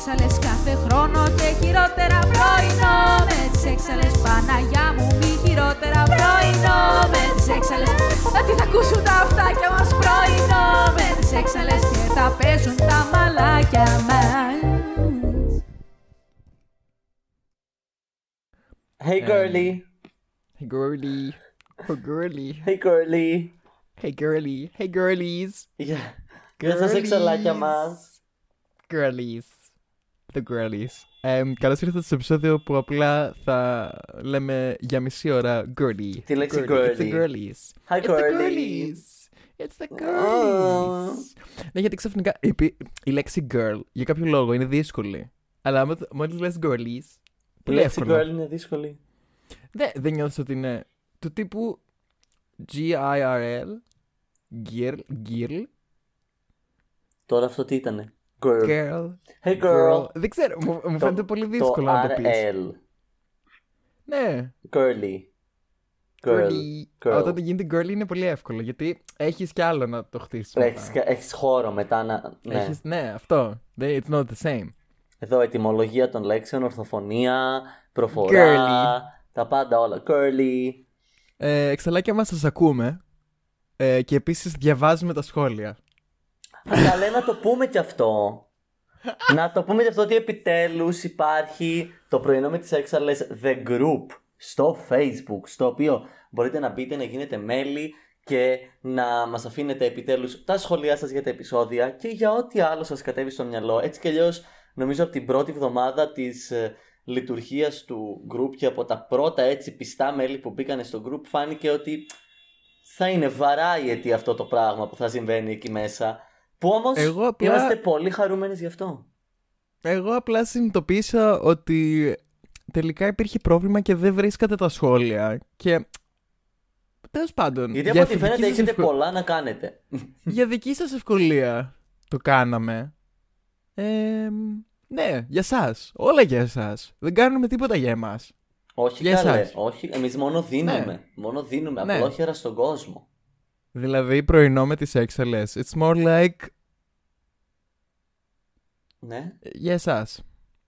έξαλες κάθε χρόνο και χειρότερα πρωινό Με τις έξαλες Παναγιά μου μη χειρότερα πρωινό Με τις έξαλες τι θα ακούσουν τα αυτάκια μας πρωινό Με τις έξαλες και θα παίζουν τα μαλάκια μας Hey girly. Hey girly. Oh girly. Hey girly. Hey girly. Hey girlies. Γεια. Γεια σας εξαλάκια μας. Girlies. The girlies. Ε, Καλώς ήρθατε στο επεισόδιο που απλά θα λέμε για μισή ώρα girly. Τη λέξη It's the girly. girlies. Hi It's the girly. girlies. It's the girlies. Ναι, γιατί ξαφνικά η, πι- η λέξη girl για κάποιο λόγο είναι δύσκολη. Αλλά άμα- μόλις λες girlies, Η πολύ λέξη εύκολο. girl είναι δύσκολη. Δεν, δεν νιώθεις ότι είναι του τύπου G-I-R-L Girl, girl, Τώρα αυτό τι ήτανε; Girl. girl, Hey girl. Δεν ξέρω, μου, μου Το- φαίνεται πολύ Το δύσκολο να το πεις. RL. Ναι, Girly. Girl. girly. Girl. Όταν γίνεται girly είναι πολύ εύκολο γιατί έχεις κι άλλο να το χτίσεις. Έχεις, μετά. έχεις χώρο μετά να... Ναι. Έχεις, ναι, αυτό. Δεν- It's not the same. Εδώ ετοιμολογία των λέξεων, ορθοφωνία, προφορά, Girly. τα πάντα όλα. Girly. Ε, εξαλάκια μας σας ακούμε ε, και επίσης διαβάζουμε τα σχόλια. Αλλά λέει να το πούμε κι αυτό. να το πούμε κι αυτό ότι επιτέλους υπάρχει το πρωινό με τις έξαλες The Group στο Facebook, στο οποίο μπορείτε να μπείτε να γίνετε μέλη και να μας αφήνετε επιτέλους τα σχόλιά σας για τα επεισόδια και για ό,τι άλλο σας κατέβει στο μυαλό. Έτσι κι αλλιώς νομίζω από την πρώτη εβδομάδα της ε, λειτουργίας του group και από τα πρώτα έτσι πιστά μέλη που μπήκανε στο group φάνηκε ότι θα είναι variety αυτό το πράγμα που θα συμβαίνει εκεί μέσα. Που όμως Εγώ απλά- είμαστε πολύ χαρούμενες γι' αυτό. Εγώ απλά συνειδητοποίησα ότι τελικά υπήρχε πρόβλημα και δεν βρίσκατε τα σχόλια. Και. Τέλος πάντων. Γιατί για από ό,τι δική φαίνεται σας έχετε ευκο- πολλά να κάνετε. Για δική σας ευκολία το κάναμε. Ε, ναι, για εσά. Όλα για εσά. Δεν κάνουμε τίποτα για εμάς. όχι Για καλέ, εσάς. όχι. Εμείς μόνο δίνουμε. Ναι. Μόνο δίνουμε Ναι. απλόχερα στον κόσμο. Δηλαδή, πρωινό με τις έξαλε. It's more like. Ναι. Για εσάς.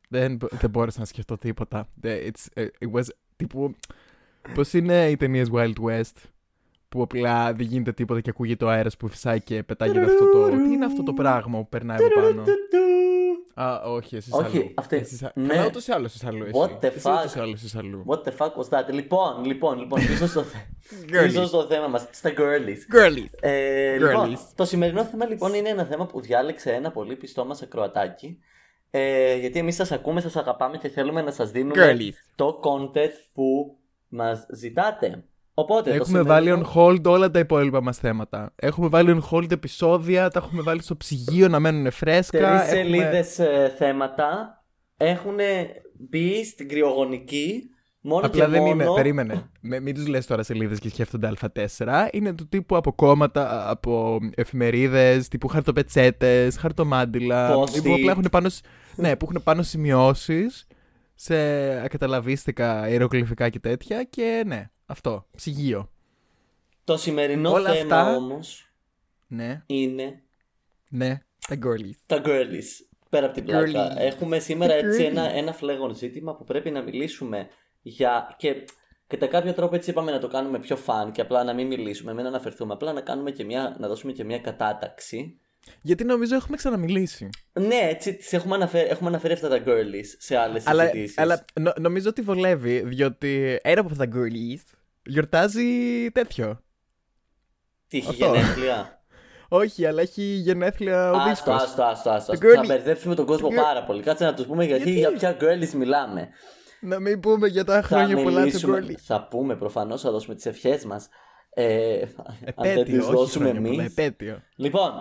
Δεν, μπο- δεν μπόρεσα να σκεφτώ τίποτα. Ε, It's, ε, it was, τύπου, πώς είναι οι ταινίες Wild West που απλά δεν γίνεται τίποτα και ακούγεται ο αέρας που φυσάει και πετάγεται αυτό το... Τι είναι αυτό το πράγμα που περνάει από πάνω; Α, όχι, εσείς Όχι, αλλού. αυτή- Εσείς, α- ναι. Καλά, ούτως ή άλλως εσείς αλλού εσύ. What the Εσύ fuck? ούτως ή άλλως εσείς αλλού. What the fuck was that? Λοιπόν, λοιπόν, λοιπόν, πίσω στο, θε... Girlies. πίσω στο θέμα μας, στα girlies. Girlies. Ε, λοιπόν, Girlies. το σημερινό θέμα λοιπόν είναι ένα θέμα που διάλεξε ένα πολύ πιστό μας ακροατάκι. Ε, γιατί εμείς σας ακούμε, σας αγαπάμε και θέλουμε να σας δίνουμε Girlies. το content που μας ζητάτε. Οπότε, το Έχουμε βάλει on σημερινό- hold όλα τα υπόλοιπα μας θέματα. Έχουμε βάλει on hold επεισόδια, τα έχουμε βάλει στο ψυγείο να μένουν φρέσκα. Τρεις έχουμε- σελίδες ε, θέματα έχουν μπει στην κρυογονική μόνο Απλά και δεν μόνο... είναι. Περίμενε. Με, μην τους λες τώρα σελίδες και σκέφτονται Α4. Είναι του τύπου από κόμματα, από εφημερίδες, τύπου χαρτοπετσέτες, χαρτομάντιλα. Post-it. Που απλά έχουν πάνω, σ- ναι, που έχουν πάνω σημειώσεις σε ακαταλαβίστικα ιερογλυφικά και τέτοια. Και ναι, αυτό. Ψυγείο. Το σημερινό Όλα θέμα αυτά- όμως Ναι, είναι ναι. Τα girlies. τα girlies. Πέρα από την πλάκα. Girlies. Έχουμε σήμερα Τα έτσι girlies. ένα, ένα φλέγον ζήτημα που πρέπει να μιλήσουμε για... Και κατά κάποιο τρόπο έτσι είπαμε να το κάνουμε πιο φαν και απλά να μην μιλήσουμε, μην αναφερθούμε, απλά να, κάνουμε και μια, να δώσουμε και μια κατάταξη. Γιατί νομίζω έχουμε ξαναμιλήσει. Ναι, έτσι τις έχουμε αναφέρει, έχουμε αναφέρει αυτά τα girlies σε άλλες Αλλά, συζητήσεις. αλλά νο- νομίζω ότι βολεύει, διότι ένα από αυτά τα girlies γιορτάζει τέτοιο. Τι έχει αυτό. γενέθλια; Όχι, αλλά έχει γενέθλια ο Άστο, δίσκος. άστο, άστο, άστο. The Θα girly- μπερδέψουμε τον κόσμο the girl- πάρα πολύ. Κάτσε να τους πούμε γιατί, Γιατί; για ποια girlies μιλάμε. Να μην πούμε για τα Θα χρόνια πολλά του μιλήσουμε, girly. θα πούμε προφανώς, θα δώσουμε τις ευχές μας. Ε, αν δεν τις Επέτειο, όχι δώσουμε χρόνια πολλά, εμείς. επέτειο. Λοιπόν,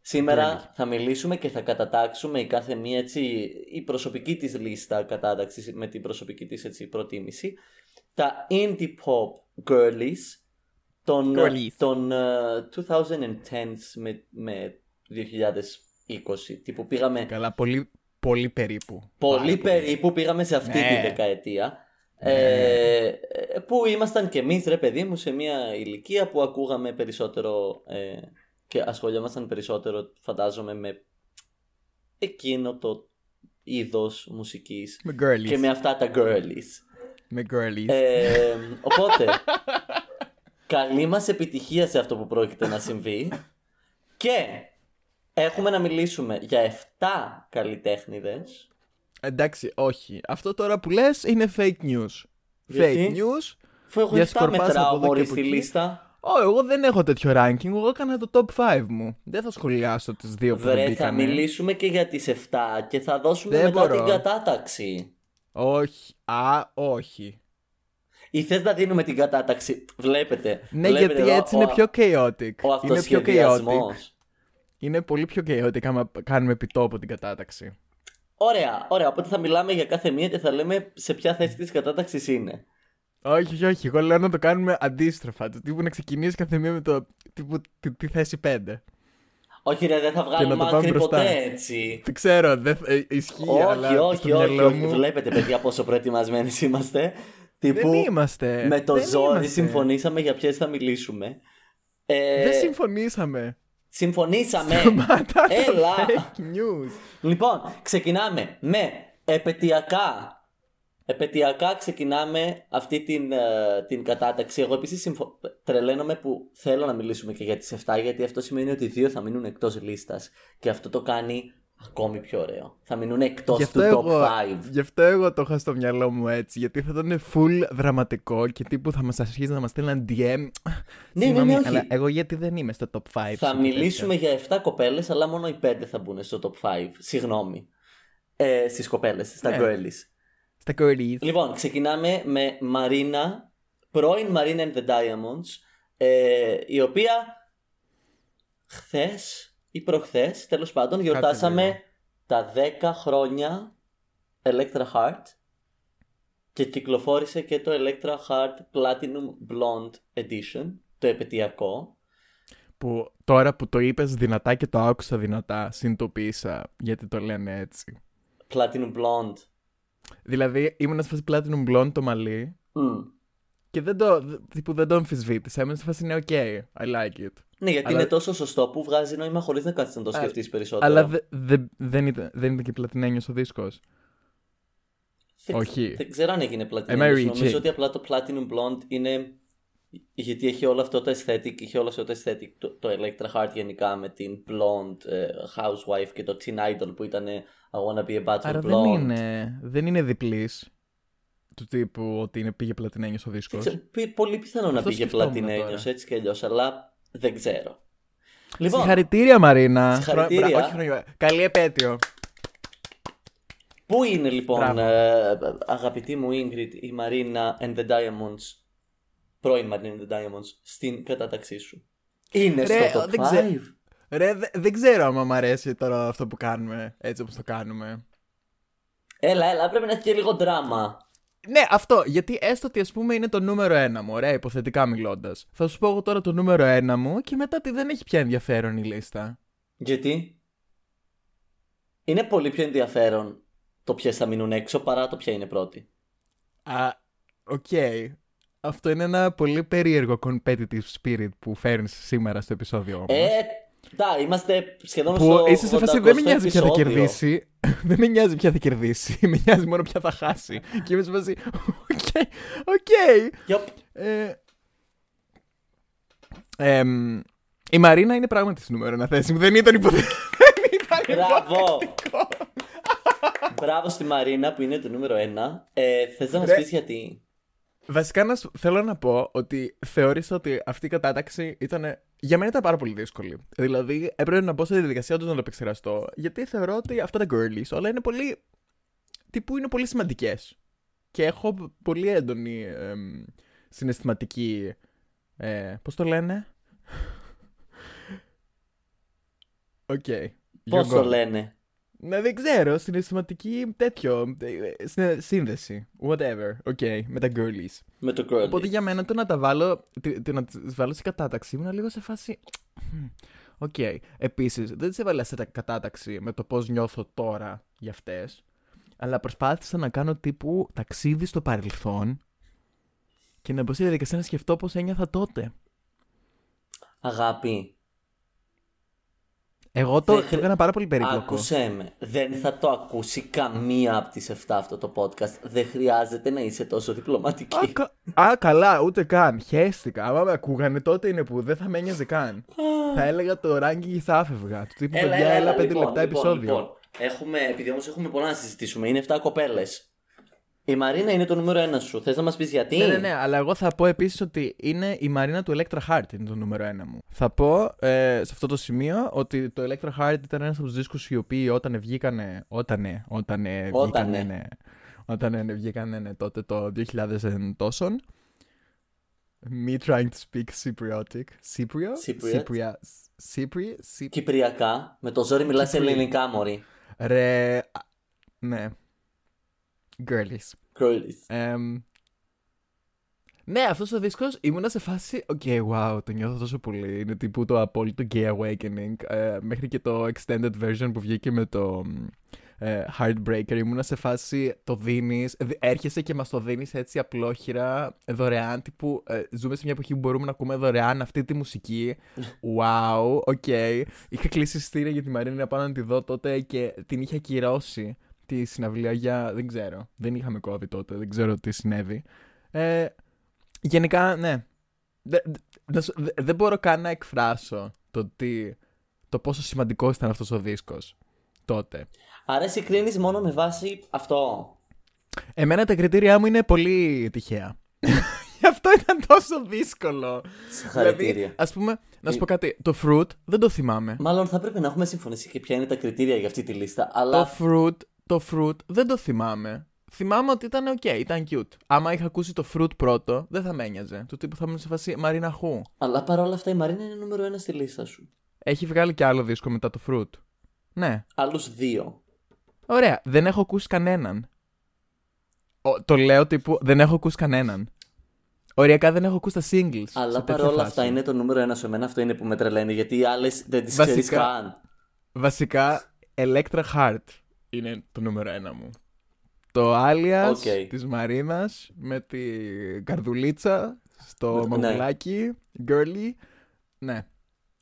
σήμερα Girly. θα μιλήσουμε και θα κατατάξουμε η κάθε μία έτσι, η προσωπική της λίστα κατάταξης με την προσωπική της έτσι, προτίμηση τα indie pop girlies των, Girlies. των ε, 2010s με, με 2020 τύπου πήγαμε Καλά, πολύ, πολύ περίπου. πολύ Πάρα περίπου πήγαμε σε αυτή Ναι. τη δεκαετία Ναι. ε, ε, που ήμασταν και εμείς ρε παιδί μου σε μια ηλικία που ακούγαμε περισσότερο ε, και ασχολιόμασταν περισσότερο φαντάζομαι με εκείνο το είδος μουσικής Με girlies. και με αυτά τα girlies. Με girlies. Ε, οπότε, καλή μας επιτυχία σε αυτό που πρόκειται να συμβεί και έχουμε να μιλήσουμε για 7 καλλιτέχνηδες Εντάξει, όχι. Αυτό τώρα που λες είναι fake news. Γιατί; Fake news. Αφού έχω 7 Διασκορπάς μετράω από εδώ μόλις και στη από εκεί. λίστα. Ω, εγώ δεν έχω τέτοιο ranking. Εγώ έκανα το top 5 μου. Δεν θα σχολιάσω τις δύο που δεν Βρε, θα μπήκανε. μιλήσουμε και για τις 7 και θα δώσουμε Δεν μετά μπορώ. την κατάταξη. Όχι. Α, όχι. Ή θες να δίνουμε την κατάταξη. Βλέπετε. Ναι, βλέπετε γιατί εδώ έτσι ο- είναι πιο chaotic. Ο είναι πιο chaotic. αυτοσχεδιασμός. Είναι πολύ πιο chaotic άμα κάνουμε επιτόπου την κατάταξη. Ωραία, ωραία. Οπότε θα μιλάμε για κάθε μία και θα λέμε σε ποια θέση της κατάταξης είναι. Όχι, όχι, όχι. Εγώ λέω να το κάνουμε αντίστροφα. Το τύπου να ξεκινήσει κάθε μία με το τύπου, τη, τη θέση 5. Όχι ρε, δεν θα βγάλουμε να το πάμε άκρη μπροστά. ποτέ έτσι. Δεν ξέρω, δεν, θα- ε, ισχύει, όχι, αλλά όχι, στο όχι, μυαλό όχι. μου Βλέπετε παιδιά πόσο προετοιμασμένοι είμαστε. Τύπου δεν είμαστε. με το δεν ζόρι είμαστε. συμφωνήσαμε για ποιες θα μιλήσουμε. Ε, Δεν συμφωνήσαμε. συμφωνήσαμε. Σταμάτα τα Έλα. fake news. Λοιπόν, ξεκινάμε με επαιτειακά. Επαιτειακά ξεκινάμε αυτή την, ε, την κατάταξη. Εγώ επίσης συμφω... τρελαίνομαι που θέλω να μιλήσουμε και για τις 7, γιατί αυτό σημαίνει ότι οι δύο θα μείνουν εκτός λίστας. Και αυτό το κάνει ακόμη πιο ωραίο. Θα μείνουν εκτός Γι' του αυτό, top εγώ, 5. γι' αυτό εγώ το είχα στο μυαλό μου έτσι. Γιατί θα ήταν full δραματικό και τύπου θα μας αρχίσει να μας στέλνουν DM. ναι, Συγγνώμη, ναι, όχι. αλλά εγώ γιατί δεν είμαι στο top 5. Θα μιλήσουμε για 7 κοπέλες, αλλά μόνο οι 5 θα μπουν στο top 5. Συγγνώμη. Ε, στις κοπέλες, στα Ναι. girlies. Στα girlies. Λοιπόν, ξεκινάμε με Μαρίνα, πρώην Marina and the Diamonds, ε, η οποία χθες ή προχθές, τέλος πάντων, γιορτάσαμε λίγο. τα 10 χρόνια Electra Heart και κυκλοφόρησε και το Electra Heart Platinum Blonde Edition, το επαιτειακό. Που τώρα που το είπες δυνατά και το άκουσα δυνατά, συνειδητοποίησα γιατί το λένε έτσι. Platinum Blonde. Δηλαδή ήμουν σε φάση platinum blonde το μαλλί Μμ. και δεν το, δ- τύπου, δεν το αμφισβήτησα. Ήμουν σε φάση είναι ok, I like it. Ναι, γιατί Αλλά- είναι τόσο σωστό που βγάζει νόημα χωρίς να κάτσεις να το Α, σκεφτείς περισσότερο. Αλλά δε, δε, δεν, ήταν, δεν ήταν και πλατινένιος ο δίσκος. Δεν, Όχι. Δεν ξέρω αν έγινε Am I πλατινένιος. reaching? Νομίζω ότι απλά το Platinum Blonde είναι... Γιατί έχει όλο αυτό το aesthetic, είχε όλο αυτό το aesthetic το, το Electra Heart γενικά με την blonde ε, housewife και το teen idol που ήταν I wanna be a bachelor Άρα blonde. δεν είναι, δεν είναι διπλής του τύπου ότι είναι, πήγε πλατινένιος ο Δεν δίσκος. ξέρω, πι- πολύ πιθανό να Αυτό πήγε σκεφτόμουν πλατινένιος τώρα. έτσι κι αλλιώς, αλλά δεν ξέρω. Λοιπόν, Συγχαρητήρια Μαρίνα. Συγχαρητήρια. Μπρα- όχι, χρόνια- Καλή επέτειο. πού είναι λοιπόν Μπράβο. ε, αγαπητή μου Ingrid η Marina and the Diamonds, πρώην Marina and the Diamonds, στην κατάταξή σου; Είναι Ρε, στο top δεν 5. Ξέρω. Ρε, δε- δεν ξέρω άμα μ' αρέσει τώρα αυτό που κάνουμε, έτσι όπως το κάνουμε. Έλα, έλα, πρέπει να έχει και λίγο δράμα. Ναι, αυτό. Γιατί έστω ότι ας πούμε είναι το νούμερο ένα μου, ωραία, υποθετικά μιλώντας. Θα σου πω εγώ τώρα το νούμερο ένα μου και μετά τι δεν έχει πια ενδιαφέρον η λίστα. Γιατί; Είναι πολύ πιο ενδιαφέρον το ποιες θα μείνουν έξω παρά το ποια είναι πρώτη. Α, οκ. Αυτό είναι ένα πολύ περίεργο competitive spirit που φέρνεις σήμερα στο επεισόδιο όμως. Ε, τα, είμαστε σχεδόν που στο είσαι σε φάση δεν με 80ο νοιάζει ποια θα επεισόδιο. κερδίσει. δεν με νοιάζει ποια θα κερδίσει. με νοιάζει μόνο ποια θα χάσει. και είμαι σε φάση. Οκ, οκ. Yup. Ε, εμ, η Μαρίνα είναι πράγματι στη νούμερο ένα θέση μου. Δεν ήταν υποθετικό. δεν ήταν Μπράβο. υποθετικό. Μπράβο στη Μαρίνα που είναι το νούμερο 1. Ε, Θες να μας Ρε. πεις γιατί; Βασικά να σου- θέλω να πω ότι θεώρησα ότι αυτή η κατάταξη ήταν. Για μένα ήταν πάρα πολύ δύσκολη. Δηλαδή έπρεπε να μπω στη διαδικασία του να το επεξεργαστώ. Γιατί θεωρώ ότι αυτά τα girlies όλα είναι πολύ. τύπου είναι πολύ σημαντικές. Και έχω πολύ έντονη εμ, συναισθηματική. Ε, Πώς το λένε; Οκ. Πώς You're το gone. λένε; Ναι, δεν ξέρω. Συναισθηματική τέτοιο. ε, συνε- Σύνδεση. Whatever. Οκ. με τα girlies. Με το girl. Οπότε για μένα το να τα βάλω, τι- τι να τις βάλω σε κατάταξη ήμουν λίγο σε φάση. «Μμ, Οκ. Επίσης, δεν τις έβαλα σε τα- κατάταξη με το πώς νιώθω τώρα για αυτές. Αλλά προσπάθησα να κάνω τύπου ταξίδι στο παρελθόν και να μπω στη διαδικασία να σκεφτώ πώς ένιωθα τότε. Αγάπη. Εγώ το, Δεν το χρει- έκανα πάρα πολύ περίπλοκο. Άκουσέ με. Δεν θα το ακούσει καμία από τις 7 αυτό το podcast. Δεν χρειάζεται να είσαι τόσο διπλωματική. Α, κα- Α, καλά, ούτε καν. Χαίστηκα. Άμα με ακούγανε τότε είναι που δεν θα με ένοιαζε καν. θα έλεγα το ranking θα άφευγα. Του τύπου παιδιά, έλα 5 λοιπόν, λεπτά λοιπόν, επεισόδιο. Λοιπόν, έχουμε, επειδή όμως έχουμε πολλά να συζητήσουμε, είναι 7 κοπέλες. Η Μαρίνα είναι το νούμερο 1 σου. Θες να μας πεις γιατί; Ναι, ναι, ναι, αλλά εγώ θα πω επίσης ότι είναι η Μαρίνα του Electra Heart είναι το νούμερο ένα μου. Θα πω ε, σε αυτό το σημείο ότι το Electra Heart ήταν ένας από τους δίσκους οι οποίοι όταν βγήκανε. Όταν, όταν βγήκανε. Ότανε. Ναι, όταν ναι, βγήκανε ναι, τότε το 2000 εν τόσον. Me trying to speak Cypriotic. Cyprio? Cypriot. Cypria. Cypri. Cyp... Κυπριακά, με το ζόρι μιλάς Κυπριακά. ελληνικά, μωρή. Ρε. α, Ναι. Girlies. Girlies. Εμ, ναι, αυτός ο δίσκος ήμουνα σε φάση. Οκ, wow, το νιώθω τόσο πολύ. Είναι τύπου το απόλυτο gay awakening. Ε, μέχρι και το extended version που βγήκε με το ε, Heartbreaker. Ήμουνα σε φάση το δίνεις. Έρχεσαι και μας το δίνεις έτσι απλόχειρα, δωρεάν. Τύπου ε, ζούμε σε μια εποχή που μπορούμε να ακούμε δωρεάν αυτή τη μουσική. Wow, οκ. Είχα κλείσει εισιτήρια για τη Μαρίνα να πάω να τη δω τότε και την είχε ακυρώσει τη συναυλία για. Δεν ξέρω. Δεν είχαμε COVID τότε. Δεν ξέρω τι συνέβη. Ε, γενικά, ναι. Δε- δε- να σου- δε- δεν μπορώ καν να εκφράσω το, τι, το πόσο σημαντικό ήταν αυτός ο δίσκος τότε. Άρα εσύ κρίνεις μόνο με βάση αυτό; Εμένα τα κριτήριά μου είναι πολύ τυχαία. Γι' αυτό ήταν τόσο δύσκολο. Συγχαρητήρια. Δηλαδή, ας πούμε, να σου πω κάτι. Το fruit δεν το θυμάμαι. Μάλλον θα πρέπει να έχουμε συμφωνήσει και ποια είναι τα κριτήρια για αυτή τη λίστα. Το Αλλά fruit, το fruit δεν το θυμάμαι. Θυμάμαι ότι ήταν ok, ήταν cute. Άμα είχα ακούσει το fruit πρώτο, δεν θα με ένοιαζε. Του τύπου θα ήμουν σε φάση Μαρίνα Χου. Αλλά παρόλα αυτά η Μαρίνα είναι νούμερο ένα στη λίστα σου. Έχει βγάλει και άλλο δίσκο μετά το fruit. Ναι. Άλλους δύο. Ωραία. Δεν έχω ακούσει κανέναν. Ο, το λέω τύπου δεν έχω ακούσει κανέναν. Οριακά δεν έχω ακούσει τα singles. σε Αλλά τέτοια παρόλα φάση. αυτά είναι το νούμερο ένα σου. Εμένα αυτό είναι που με τρελαίνει. Γιατί οι άλλες δεν τις ξέρεις Βασικά- καν. Βασικά, Electra Heart είναι το νούμερο ένα μου. Το alias Οκ. της Μαρίνας με τη καρδουλίτσα στο Ναι. μαγουλάκι, girly. Ναι.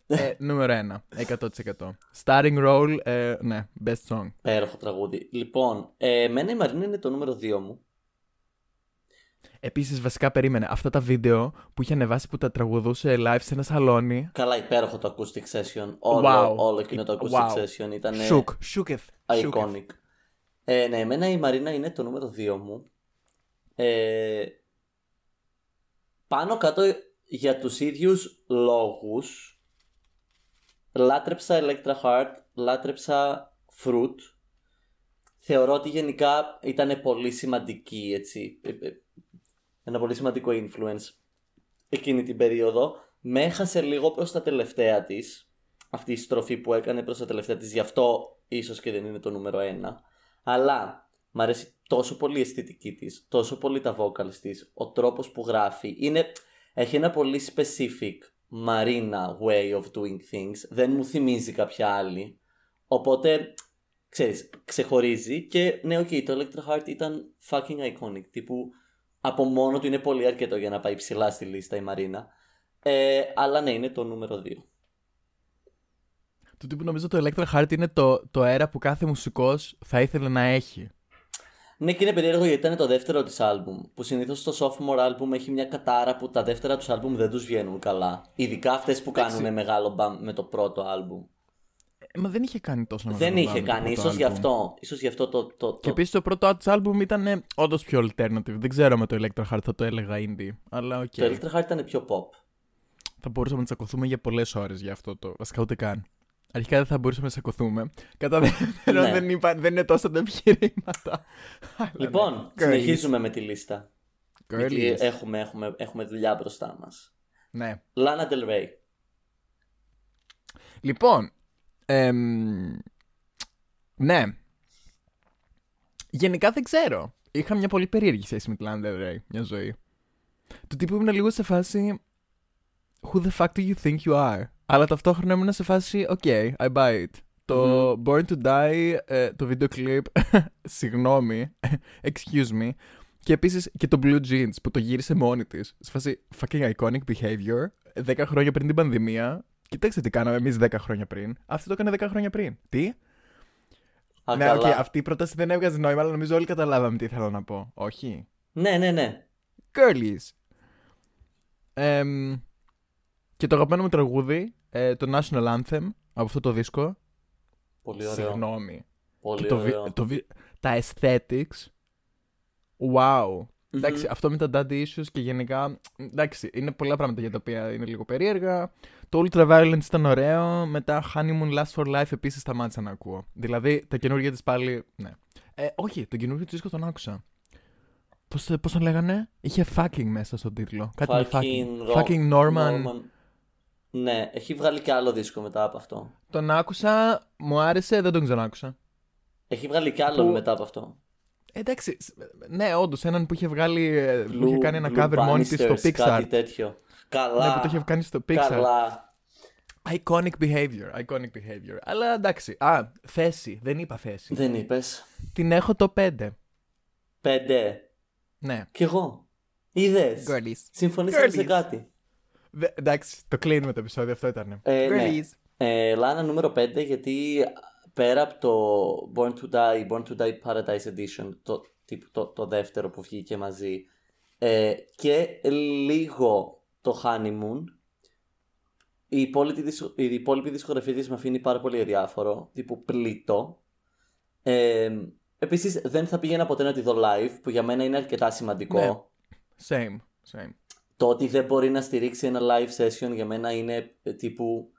Ε, νούμερο ένα, 100%. Starring role, ε, ναι, best song. Πέροχο τραγούδι. Λοιπόν, ε, εμένα η Μαρίνα είναι το νούμερο 2 μου. Επίσης, βασικά περίμενε. Αυτά τα βίντεο που είχε ανεβάσει που τα τραγουδούσε live σε ένα σαλόνι. Καλά, υπέροχο το acoustic session. Όλο, Wow. όλο εκείνο το acoustic Wow. session ήταν Shook, shooketh. shooketh. iconic. Ε, ναι, εμένα η Μαρίνα είναι το νούμερο 2 μου. Ε, πάνω κάτω για τους ίδιους λόγους λάτρεψα Electra Heart, λάτρεψα Fruit. Θεωρώ ότι γενικά ήταν πολύ σημαντική, έτσι, ε, ε, ένα πολύ σημαντικό influence εκείνη την περίοδο. Με έχασε λίγο προς τα τελευταία της, αυτή η στροφή που έκανε προς τα τελευταία της, γι' αυτό ίσως και δεν είναι το νούμερο ένα. Αλλά μ' αρέσει τόσο πολύ η αισθητική της, τόσο πολύ τα vocals της, ο τρόπος που γράφει. Είναι, έχει ένα πολύ specific Marina way of doing things. Δεν μου θυμίζει κάποια άλλη. Οπότε, ξέρεις, ξεχωρίζει και ναι, οκ, το Electra Heart ήταν fucking iconic. Τύπου από μόνο του είναι πολύ αρκετό για να πάει ψηλά στη λίστα η Μαρίνα. Ε, αλλά ναι, είναι το νούμερο 2. Του τύπου νομίζω το Electra Heart είναι το, το αέρα που κάθε μουσικός θα ήθελε να έχει. Ναι, και είναι περίεργο γιατί ήταν το δεύτερο της άλμπουμ. Που συνήθως το sophomore άλμπουμ έχει μια κατάρα που τα δεύτερα τους άλμπουμ δεν τους βγαίνουν καλά. Ειδικά αυτές που κάνουν μεγάλο μπαμ με το πρώτο άλμπουμ. Ε, μα δεν είχε κάνει τόσο μεγάλο Δεν είχε μπαμ το κάνει, πρώτο ίσως γι' άλμπουμ. αυτό. Ίσως γι' αυτό το. το, το... Και επίσης το πρώτο του album ήταν όντως πιο alternative. Δεν ξέρω με το Electra Heart θα το έλεγα indie. Αλλά οκ. το Electra Heart ήταν πιο pop. Θα μπορούσαμε να τσακωθούμε για πολλές ώρες για αυτό το. Βασικά ούτε καν. Αρχικά δεν θα μπορούσαμε να τσακωθούμε. Κατά δεύτερον, Ναι. δεν, είπα, δεν είναι τόσο τα επιχειρήματα. Αλλά Λοιπόν, ναι. συνεχίζουμε με τη λίστα. Girlies. Γιατί έχουμε, έχουμε, έχουμε δουλειά μπροστά μας. Ναι. Lana Del Rey. Λοιπόν. Εμ, ναι. Γενικά δεν ξέρω. Είχα μια πολύ περίεργη σχέση με τη Lana Del Rey μια ζωή. Το τύπου ήμουν λίγο σε φάση. Who the fuck do you think you are? Αλλά ταυτόχρονα ήμουν σε φάση. Okay, I buy it. Το Born to Die, ε, το βίντεο κλιπ. Συγγνώμη. Excuse me. Και επίσης και το Blue Jeans που το γύρισε μόνη της. Σε φάση fucking iconic behavior. 10 χρόνια πριν την πανδημία. Κοιτάξτε τι κάναμε εμείς 10 χρόνια πριν. Αυτή το έκανε 10 χρόνια πριν. Τι; Α, ναι, καλά. οκ, αυτή η πρόταση δεν έβγαζε νόημα, αλλά νομίζω όλοι καταλάβαμε τι ήθελα να πω. Όχι. Ναι, ναι, ναι. Girlies. Εμ, και το αγαπημένο μου τραγούδι, ε, το National Anthem από αυτό το δίσκο. Πολύ ωραίο. Συγγνώμη. Πολύ Και το, βι- ωραίο. το, βι- τα aesthetics. Wow. Μμμ. Εντάξει, αυτό με τα daddy issues και γενικά. Εντάξει, είναι πολλά πράγματα για τα οποία είναι λίγο περίεργα. Το Ultra Violence ήταν ωραίο. Μετά Honeymoon Last for Life επίσης σταμάτησα να ακούω. Δηλαδή τα καινούργια της πάλι. Ναι. Ε, όχι, τον καινούργιο της δίσκο τον άκουσα. Πώς πώς τον λέγανε, είχε fucking μέσα στον τίτλο. Κάτι με fucking. Ro- Fucking Norman. Ναι, έχει βγάλει και άλλο δίσκο μετά από αυτό. Τον άκουσα, μου άρεσε, δεν τον ξανάκουσα. Έχει βγάλει και άλλο Που- μετά από αυτό. Εντάξει, σ- ναι, όντως, έναν που είχε βγάλει. ε, που είχε Blue- κάνει ένα Blue cover μόνη της στο Bannisters, Pixar. Κάτι τέτοιο. Καλά. Ναι, που το είχε κάνει στο Pixar. Καλά. Iconic behavior, iconic behavior. Αλλά εντάξει. Α, θέση. Δεν είπα θέση. Δεν είπες. Την έχω το 5. Πέντε. Ναι. Κι εγώ. Είδες. Girlies. Συμφωνήσαμε σε Girlies. κάτι. Δε- εντάξει, το κλείνουμε το επεισόδιο, αυτό ήταν. Ε, ναι. Girlies. Ε, Λάνα νούμερο 5 γιατί πέρα από το Born to Die, Born to Die Paradise Edition, το, τύπου, το, το δεύτερο που βγήκε μαζί, ε, και λίγο το Honeymoon, η υπόλοιπη, δισ- η υπόλοιπη δισκογραφία της με αφήνει πάρα πολύ αδιάφορο, τύπου πλήτο. Ε, επίσης δεν θα πήγαινα ποτέ να τη δω live, που για μένα είναι αρκετά σημαντικό. Ναι. Same, same. Το ότι δεν μπορεί να στηρίξει ένα live session για μένα είναι ε, τύπου.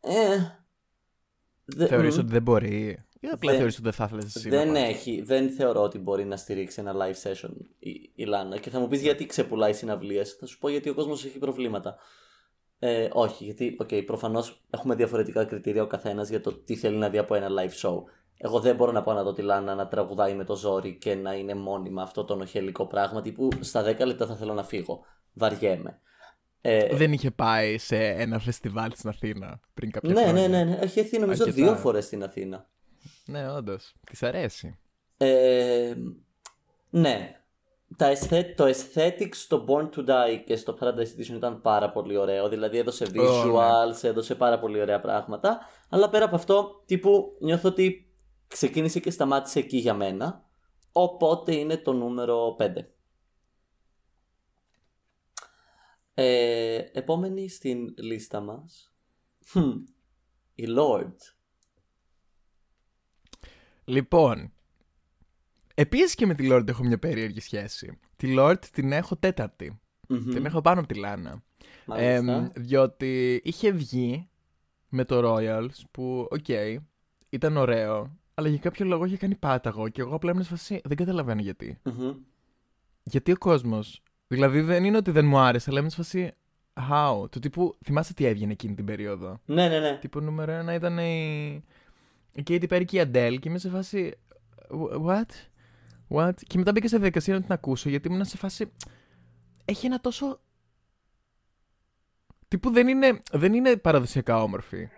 Ε, δε- Θεωρείς μ, ότι δεν μπορεί. Ή απλά Δεν- θεωρείς ότι δεν θα ήθελες εσύ δεν να πας; έχει, δεν θεωρώ ότι μπορεί να στηρίξει ένα live session η, η Λάνα. Και θα μου πεις γιατί ξεπουλάει συναυλίες. Θα σου πω γιατί ο κόσμος έχει προβλήματα. Ε, όχι, γιατί okay, προφανώς έχουμε διαφορετικά κριτήρια ο καθένας για το τι θέλει να δει από ένα live show. Εγώ δεν μπορώ να πάω να δω τη Λάνα να τραγουδάει με το ζόρι και να είναι μόνιμα αυτό το νοχελικό πράγμα. Τύπου στα 10 λεπτά θα θέλω να φύγω. Βαριέμαι. Ε, Δεν είχε πάει σε ένα φεστιβάλ στην Αθήνα πριν κάποια ναι, χρόνια. ναι, ναι, ναι. Έχει έρθει νομίζω Αρκετά. δύο φορές στην Αθήνα. Ναι, όντως. Της αρέσει. Ε, ναι. Τα aesthet- το aesthetics στο Born to Die και στο Paradise Edition ήταν πάρα πολύ ωραίο. Δηλαδή έδωσε visuals, έδωσε πάρα πολύ ωραία πράγματα. Αλλά πέρα από αυτό, τύπου νιώθω ότι ξεκίνησε και σταμάτησε εκεί για μένα. Οπότε είναι το νούμερο 5. Ε, επόμενη στην λίστα μας. Χμ, η Lord. Λοιπόν, επίσης και με τη Lord έχω μια περίεργη σχέση. Τη Lord την έχω τέταρτη. Μμμ, Την έχω πάνω από τη Λάνα. μάλιστα. Εμ, διότι είχε βγει με το Royals που, οκ, ήταν ωραίο, αλλά για κάποιο λόγο είχε κάνει πάταγο και εγώ απλά ήμουν σε φάση, δεν καταλαβαίνω γιατί. Μμμ. Γιατί ο κόσμος. Δηλαδή δεν είναι ότι δεν μου άρεσε, αλλά ήμουν σε φάση. How? Του τύπου. Θυμάστε τι έβγαινε εκείνη την περίοδο; Ναι, ναι, ναι. Τύπου νούμερο ένα ήταν η. η Katy Perry και η Adele και είμαι σε φάση. What? What? Και μετά μπήκα σε διαδικασία να την ακούσω γιατί ήμουν σε φάση. Έχει ένα τόσο. Τύπου δεν είναι, δεν είναι παραδοσιακά όμορφη.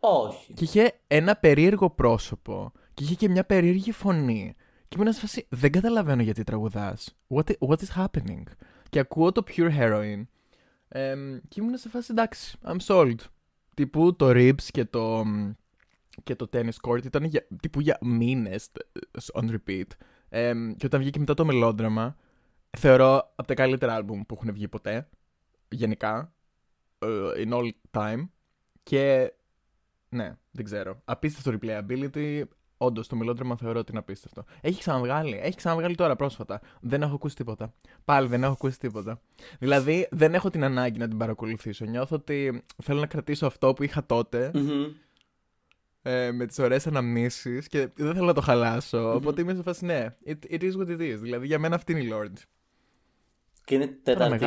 Όχι. Και είχε ένα περίεργο πρόσωπο. Και είχε και μια περίεργη φωνή. Και ήμουν σε φάση, δεν καταλαβαίνω γιατί τραγουδάς. What, what is happening? Και ακούω το Pure Heroin. Εμ, και ήμουν σε φάση, εντάξει, I'm sold. Τύπου το Ribs και το, και το Tennis Court ήταν για, τύπου για μήνες ε, on repeat. Εμ, και όταν βγήκε μετά το μελόδραμα, θεωρώ από τα καλύτερα άλμπουμ που έχουν βγει ποτέ. Γενικά. ε, in all time. Και ναι, δεν ξέρω. Απίστευτο replayability. Όντως, το μελόδραμα θεωρώ ότι είναι απίστευτο. Έχει ξαναβγάλει. Έχει ξαναβγάλει τώρα πρόσφατα. Δεν έχω ακούσει τίποτα. Πάλι δεν έχω ακούσει τίποτα. Δηλαδή, δεν έχω την ανάγκη να την παρακολουθήσω. Νιώθω ότι θέλω να κρατήσω αυτό που είχα τότε Μμμ. ε, με τις ωραίες αναμνήσεις και δεν θέλω να το χαλάσω. Οπότε είμαι σε φάση ναι. It, it is what it is. Δηλαδή, για μένα αυτή είναι η Lord. Και είναι Τώρα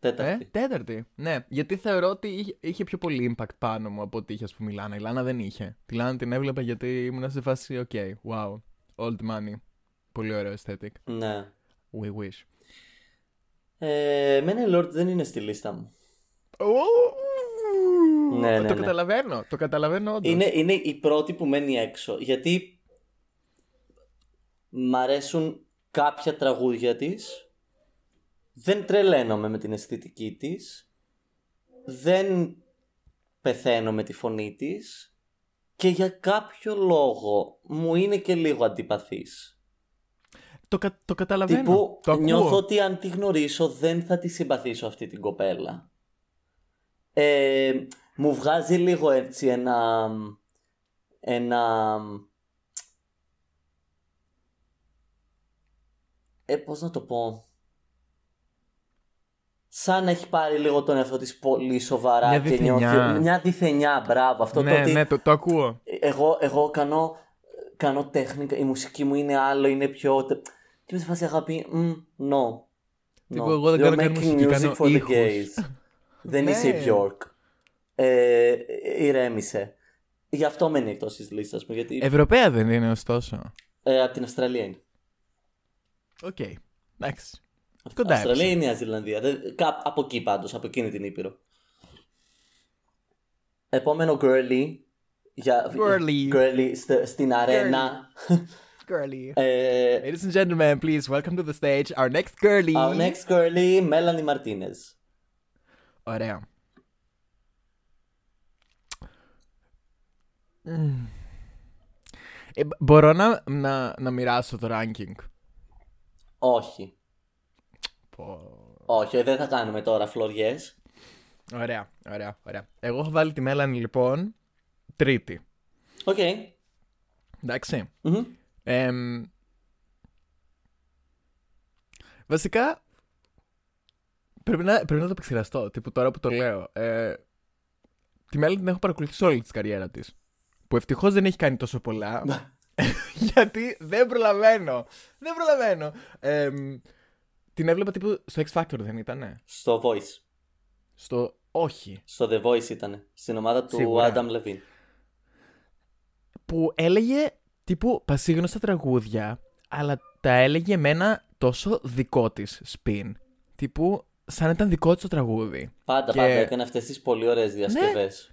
τέταρτη, μεγάλες, είπες. εντάξει. Ε, Τέταρτη. τέταρτη. Ναι, γιατί θεωρώ ότι είχε, είχε πιο πολύ impact πάνω μου από ότι είχε, ας πούμε, η Λάνα. Η Λάνα δεν είχε. Τη Λάνα την έβλεπα γιατί ήμουν σε φάση, OK, wow, old money. Πολύ ωραίο aesthetic. Ναι. We wish. Ε, εμένα η Lord δεν είναι στη λίστα μου. Ναι, ναι, το ναι. καταλαβαίνω. Το καταλαβαίνω όντως. Είναι, είναι η πρώτη που μένει έξω. Γιατί μ' αρέσουν κάποια τραγούδια της. Δεν τρελαίνομαι με την αισθητική της. δεν πεθαίνω με τη φωνή της και για κάποιο λόγο μου είναι και λίγο αντιπαθής. Το, κα- το καταλαβαίνω. Τύπου το ακούω. νιώθω ότι αν τη γνωρίσω δεν θα τη συμπαθήσω αυτή την κοπέλα. Ε, μου βγάζει λίγο έτσι ένα... Ένα... Ε, πώς να το πω... Σαν να έχει πάρει λίγο τον εαυτό της πολύ σοβαρά Μια και διθενιά. νιώθει... Μια διθενιά, μπράβο. Αυτό το ναι, ότι ναι, το, το ακούω. εγώ, εγώ κάνω, κάνω τέχνικα, η μουσική μου είναι άλλο, είναι πιο... τε- Και με σε φάση αγάπη, μ, no. Τύπου no. εγώ δεν You're κάνω καν making μουσική, music κάνω for the ήχους. gays. δεν Ναι. είσαι η Bjork. Ε, ηρέμησε. Γι' αυτό μένει εκτός της λίστας μου, γιατί Ευρωπαία δεν είναι ωστόσο. ε, από την Αυστραλία είναι. Οκ. Εντάξει. Κοντά Αυστραλία έψα. ή Νέα Ζηλανδία. Δεν- κά- από εκεί πάντως, από εκείνη την Ήπειρο. Επόμενο girly. Για, Girly. girly st- στην αρένα. Girly. Ε, Ladies and gentlemen, please welcome to the stage our next girly. Our next girly, Melanie Martinez. Ωραία. Μμμ. Ε, μπ- μπορώ να, να, να μοιράσω το ranking; Όχι. Πω. Όχι, δεν θα κάνουμε τώρα φλωριές. Ωραία, ωραία, ωραία. Εγώ έχω βάλει τη Μέλανη λοιπόν τρίτη. Οκ. Εντάξει. Μμμ. Εμ, βασικά πρέπει να, πρέπει να το επεξεργαστώ. Τύπου τώρα που το λέω. Ε, τη Μέλανη την έχω παρακολουθήσει όλη της καριέρα της. Που ευτυχώς δεν έχει κάνει τόσο πολλά. γιατί δεν προλαβαίνω. Δεν προλαβαίνω. Εμ, την έβλεπα τύπου στο X Factor δεν ήτανε; Στο Voice. Στο. Όχι. Στο The Voice ήταν. Στην ομάδα του Σίγουρα. Adam Levine. που έλεγε τύπου πασίγνωστα τραγούδια, αλλά τα έλεγε με ένα τόσο δικό της spin. Τύπου σαν να ήταν δικό της το τραγούδι. Πάντα, Και- πάντα έκανε αυτές τις πολύ ωραίες διασκευές.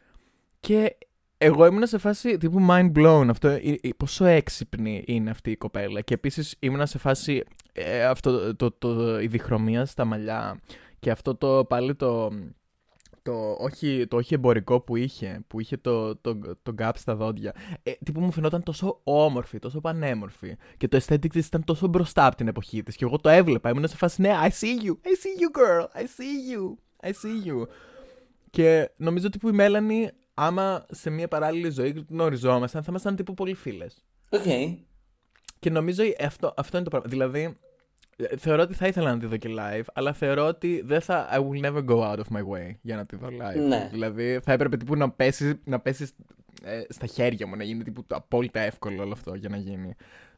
Και εγώ ήμουν σε φάση τύπου mind blown. Αυτό, ε, ε, πόσο έξυπνη είναι αυτή η κοπέλα. Και επίσης ήμουν σε φάση ε, αυτό το, το, το, η διχρωμία στα μαλλιά και αυτό το πάλι το, το, όχι, το όχι εμπορικό που είχε, που είχε το, το, το gap στα δόντια. Ε, τύπου μου φαινόταν τόσο όμορφη, τόσο πανέμορφη. Και το aesthetic της ήταν τόσο μπροστά από την εποχή της. Και εγώ το έβλεπα. Ήμουν σε φάση, ναι, I see you, I see you girl, I see you, I see you. Και νομίζω ότι που η Μέλανη, άμα σε μια παράλληλη ζωή γνωριζόμασταν, θα ήμασταν τύπου πολύ φίλες. Οκ. Και νομίζω αυτό, αυτό είναι το πράγμα. Δηλαδή, ε, θεωρώ ότι θα ήθελα να τη δω και live, αλλά θεωρώ ότι δεν θα. I will never go out of my way για να τη δω live. Ναι. Δηλαδή, θα έπρεπε τύπου να πέσεις να πέσεις, ε, στα χέρια μου, να γίνει τύπου το απόλυτα εύκολο όλο αυτό για να γίνει.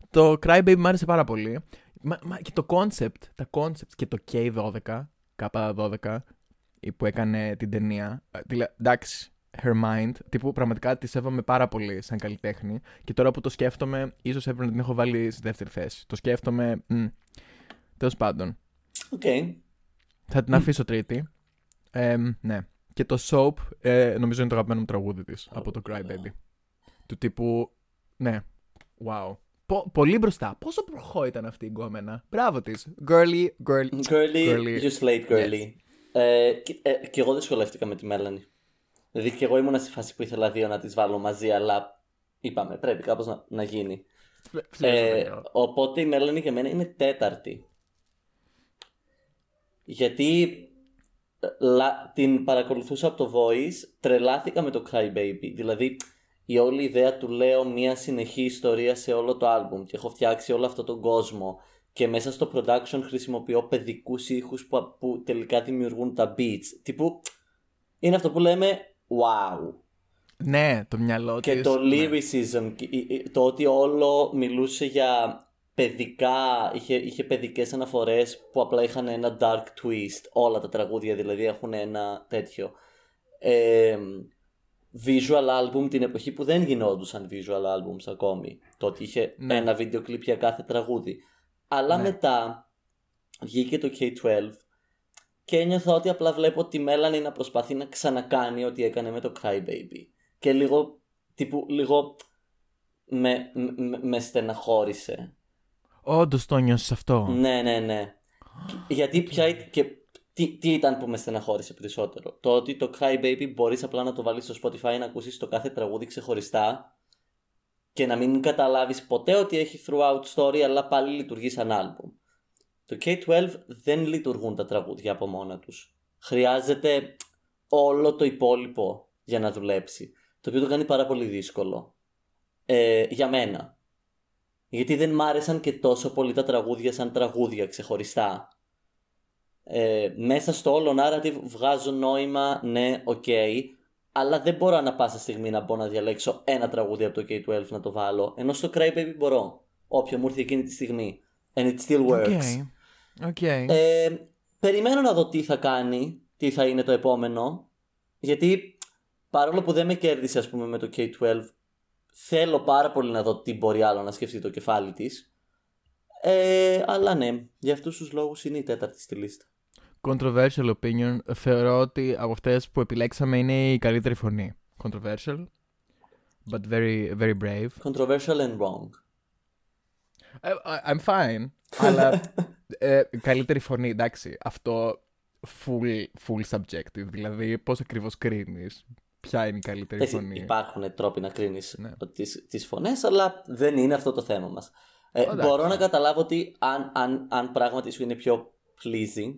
Το Crybaby μου άρεσε πάρα πολύ. Μα, μα και το concept, τα concepts και το K12, K12, η που έκανε την ταινία. ε, δηλα- Εντάξει, her mind, τύπου πραγματικά τη σέβομαι πάρα πολύ σαν καλλιτέχνη. Και τώρα που το σκέφτομαι, ίσως έπρεπε να την έχω βάλει στη δεύτερη θέση. Το σκέφτομαι. Τέλος πάντων. Οκ. Θα την αφήσω τρίτη. Ε, ναι. Και το Soap, ε, νομίζω είναι το αγαπημένο μου τραγούδι της από το Cry Baby. Του τύπου. Ναι. Wow. Πο- πολύ μπροστά. Πόσο προχώ ήταν αυτή η γκόμενα. Μπράβο της. Girly, girly. Girly, Girly. you slayed girly. Ε, και, ε, και εγώ δεν σχολεύτηκα με τη Μέλανη. Δηλαδή και εγώ ήμουν στη φάση που ήθελα δύο να τις βάλω μαζί, αλλά είπαμε πρέπει κάπως να, να γίνει. Ε, οπότε η Μέλανη για μένα είναι τέταρτη. Γιατί ε, λα- την παρακολουθούσα από το Voice, τρελάθηκα με το Cry Baby. Δηλαδή η όλη ιδέα του λέω μια συνεχή ιστορία σε όλο το άλμπουμ και έχω φτιάξει όλο αυτό τον κόσμο και μέσα στο production χρησιμοποιώ παιδικούς ήχους που, που τελικά δημιουργούν τα beats. Τύπου είναι αυτό που λέμε wow. Ναι, το μυαλό Και της, το ναι. lyricism, και η- η- το ότι όλο μιλούσε για παιδικά, είχε, είχε παιδικές αναφορές που απλά είχαν ένα dark twist. Όλα τα τραγούδια δηλαδή έχουν ένα τέτοιο. Ε, visual album την εποχή που δεν γινόντουσαν visual albums ακόμη. Το ότι είχε Ναι. ένα βίντεο κλιπ για κάθε τραγούδι. Αλλά Ναι. μετά βγήκε το K12 και ένιωθα ότι απλά βλέπω τη Μέλανη να προσπαθεί να ξανακάνει ό,τι έκανε με το Crybaby. Και λίγο, τύπου, λίγο με, με, με στεναχώρησε. Όντως το νιώσει αυτό. Ναι, ναι, ναι. Και- Γιατί πια και τι, τι ήταν που με στεναχώρησε περισσότερο; Το ότι το Cry Baby μπορείς απλά να το βάλεις στο Spotify να ακούσεις το κάθε τραγούδι ξεχωριστά και να μην καταλάβεις ποτέ ότι έχει throughout story αλλά πάλι λειτουργεί σαν album. Το K12 δεν λειτουργούν τα τραγούδια από μόνα τους. Χρειάζεται όλο το υπόλοιπο για να δουλέψει. Το οποίο το κάνει πάρα πολύ δύσκολο. Ε, για μένα. Γιατί δεν μ' άρεσαν και τόσο πολύ τα τραγούδια σαν τραγούδια ξεχωριστά. Ε, μέσα στο όλο narrative βγάζω νόημα, ναι, οκ, αλλά δεν μπορώ να πάσα στιγμή να μπω να διαλέξω ένα τραγούδι από το K12 να το βάλω, ενώ στο Crybaby μπορώ, όποιο μου έρθει εκείνη τη στιγμή. And it still works. Okay. Okay. Ε, περιμένω να δω τι θα κάνει, τι θα είναι το επόμενο, γιατί παρόλο που δεν με κέρδισε ας πούμε με το K12, θέλω πάρα πολύ να δω τι μπορεί άλλο να σκεφτεί το κεφάλι της. Ε, αλλά ναι, για αυτούς τους λόγους είναι η τέταρτη στη λίστα. Controversial opinion. Θεωρώ ότι από αυτές που επιλέξαμε είναι η καλύτερη φωνή. Controversial. But very, very brave. Controversial and wrong. Ε, I'm fine. αλλά ε, καλύτερη φωνή, εντάξει. Αυτό full, full subjective. Δηλαδή, πώς ακριβώς κρίνεις ποια είναι η καλύτερη Έτσι, φωνή. Υπάρχουν τρόποι να κρίνεις Ναι. τις, τις φωνές, αλλά δεν είναι αυτό το θέμα μας. Ε, Εντάξει. μπορώ να καταλάβω ότι αν, αν, αν πράγματι σου είναι πιο pleasing,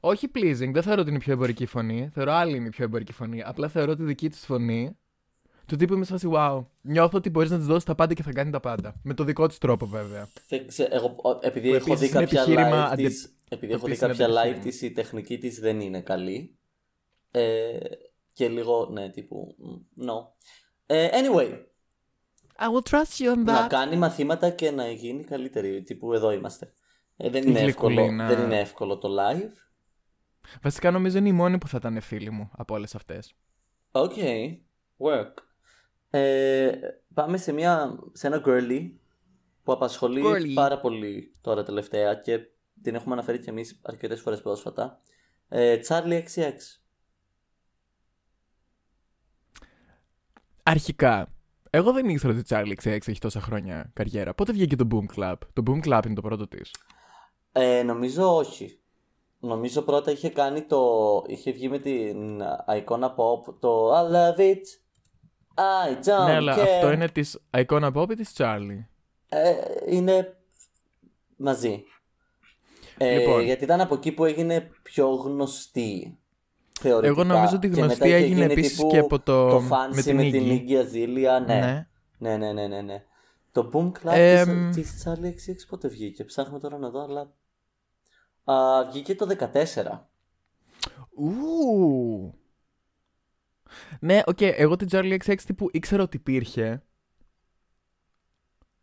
Όχι pleasing, δεν θεωρώ ότι είναι η πιο εμπορική φωνή. Θεωρώ άλλη είναι η πιο εμπορική φωνή. Απλά θεωρώ ότι η δική της φωνή του τύπου είμαι σε φάση wow. Νιώθω ότι μπορείς να της δώσεις τα πάντα και θα κάνει τα πάντα. Με το δικό της τρόπο βέβαια. δεν ξέ- εγώ, ο- επειδή Που έχω δει επίσης είναι κάποια επιχείρημα live αντε- της, επειδή το έχω δει επίσης είναι κάποια live αντεπιχείρημα. της, η τεχνική της δεν είναι καλή. Ε, και λίγο, ναι, τύπου, mm, no. Ε, anyway, I will trust you on να κάνει μαθήματα και να γίνει καλύτερη. Τύπου εδώ είμαστε. Ε, δεν, είναι εύκολο, Γλυκουλίνα. δεν είναι εύκολο το live. Βασικά νομίζω είναι η μόνη που θα ήταν φίλη μου από όλες αυτές. Οκ, work. Ε, πάμε σε, μια, σε ένα girly που απασχολεί Girly. πάρα πολύ τώρα τελευταία και την έχουμε αναφέρει και εμείς αρκετές φορές πρόσφατα. Ε, Charlie XCX. Αρχικά, εγώ δεν ήξερα ότι η Charlie XX έχει τόσα χρόνια καριέρα. Πότε βγήκε το Boom Club; Το Boom Club είναι το πρώτο της. Ε, νομίζω όχι. Νομίζω πρώτα είχε κάνει το... Είχε βγει με την Icona Pop το I love it. I don't Ναι, αλλά care. αυτό είναι της Icona Pop ή της Charlie; Ε, είναι μαζί. Ε, Λοιπόν. Γιατί ήταν από εκεί που έγινε πιο γνωστή. Θεωρητικά. Εγώ νομίζω ότι Και γνωστή μετά είχε έγινε γίνει επίσης τύπου και από το- Το με Fancy την με την Iggy. Iggy Azalea, ναι. Ναι. Ναι, ναι, ναι, ναι. ναι. Το Boom Club Εμ. της, της Charlie XX πότε βγήκε; Ψάχνουμε τώρα να δω, αλλά... Α, βγήκε το 14. Ου. Ναι, οκ, εγώ την Charlie XX τύπου ήξερα ότι υπήρχε.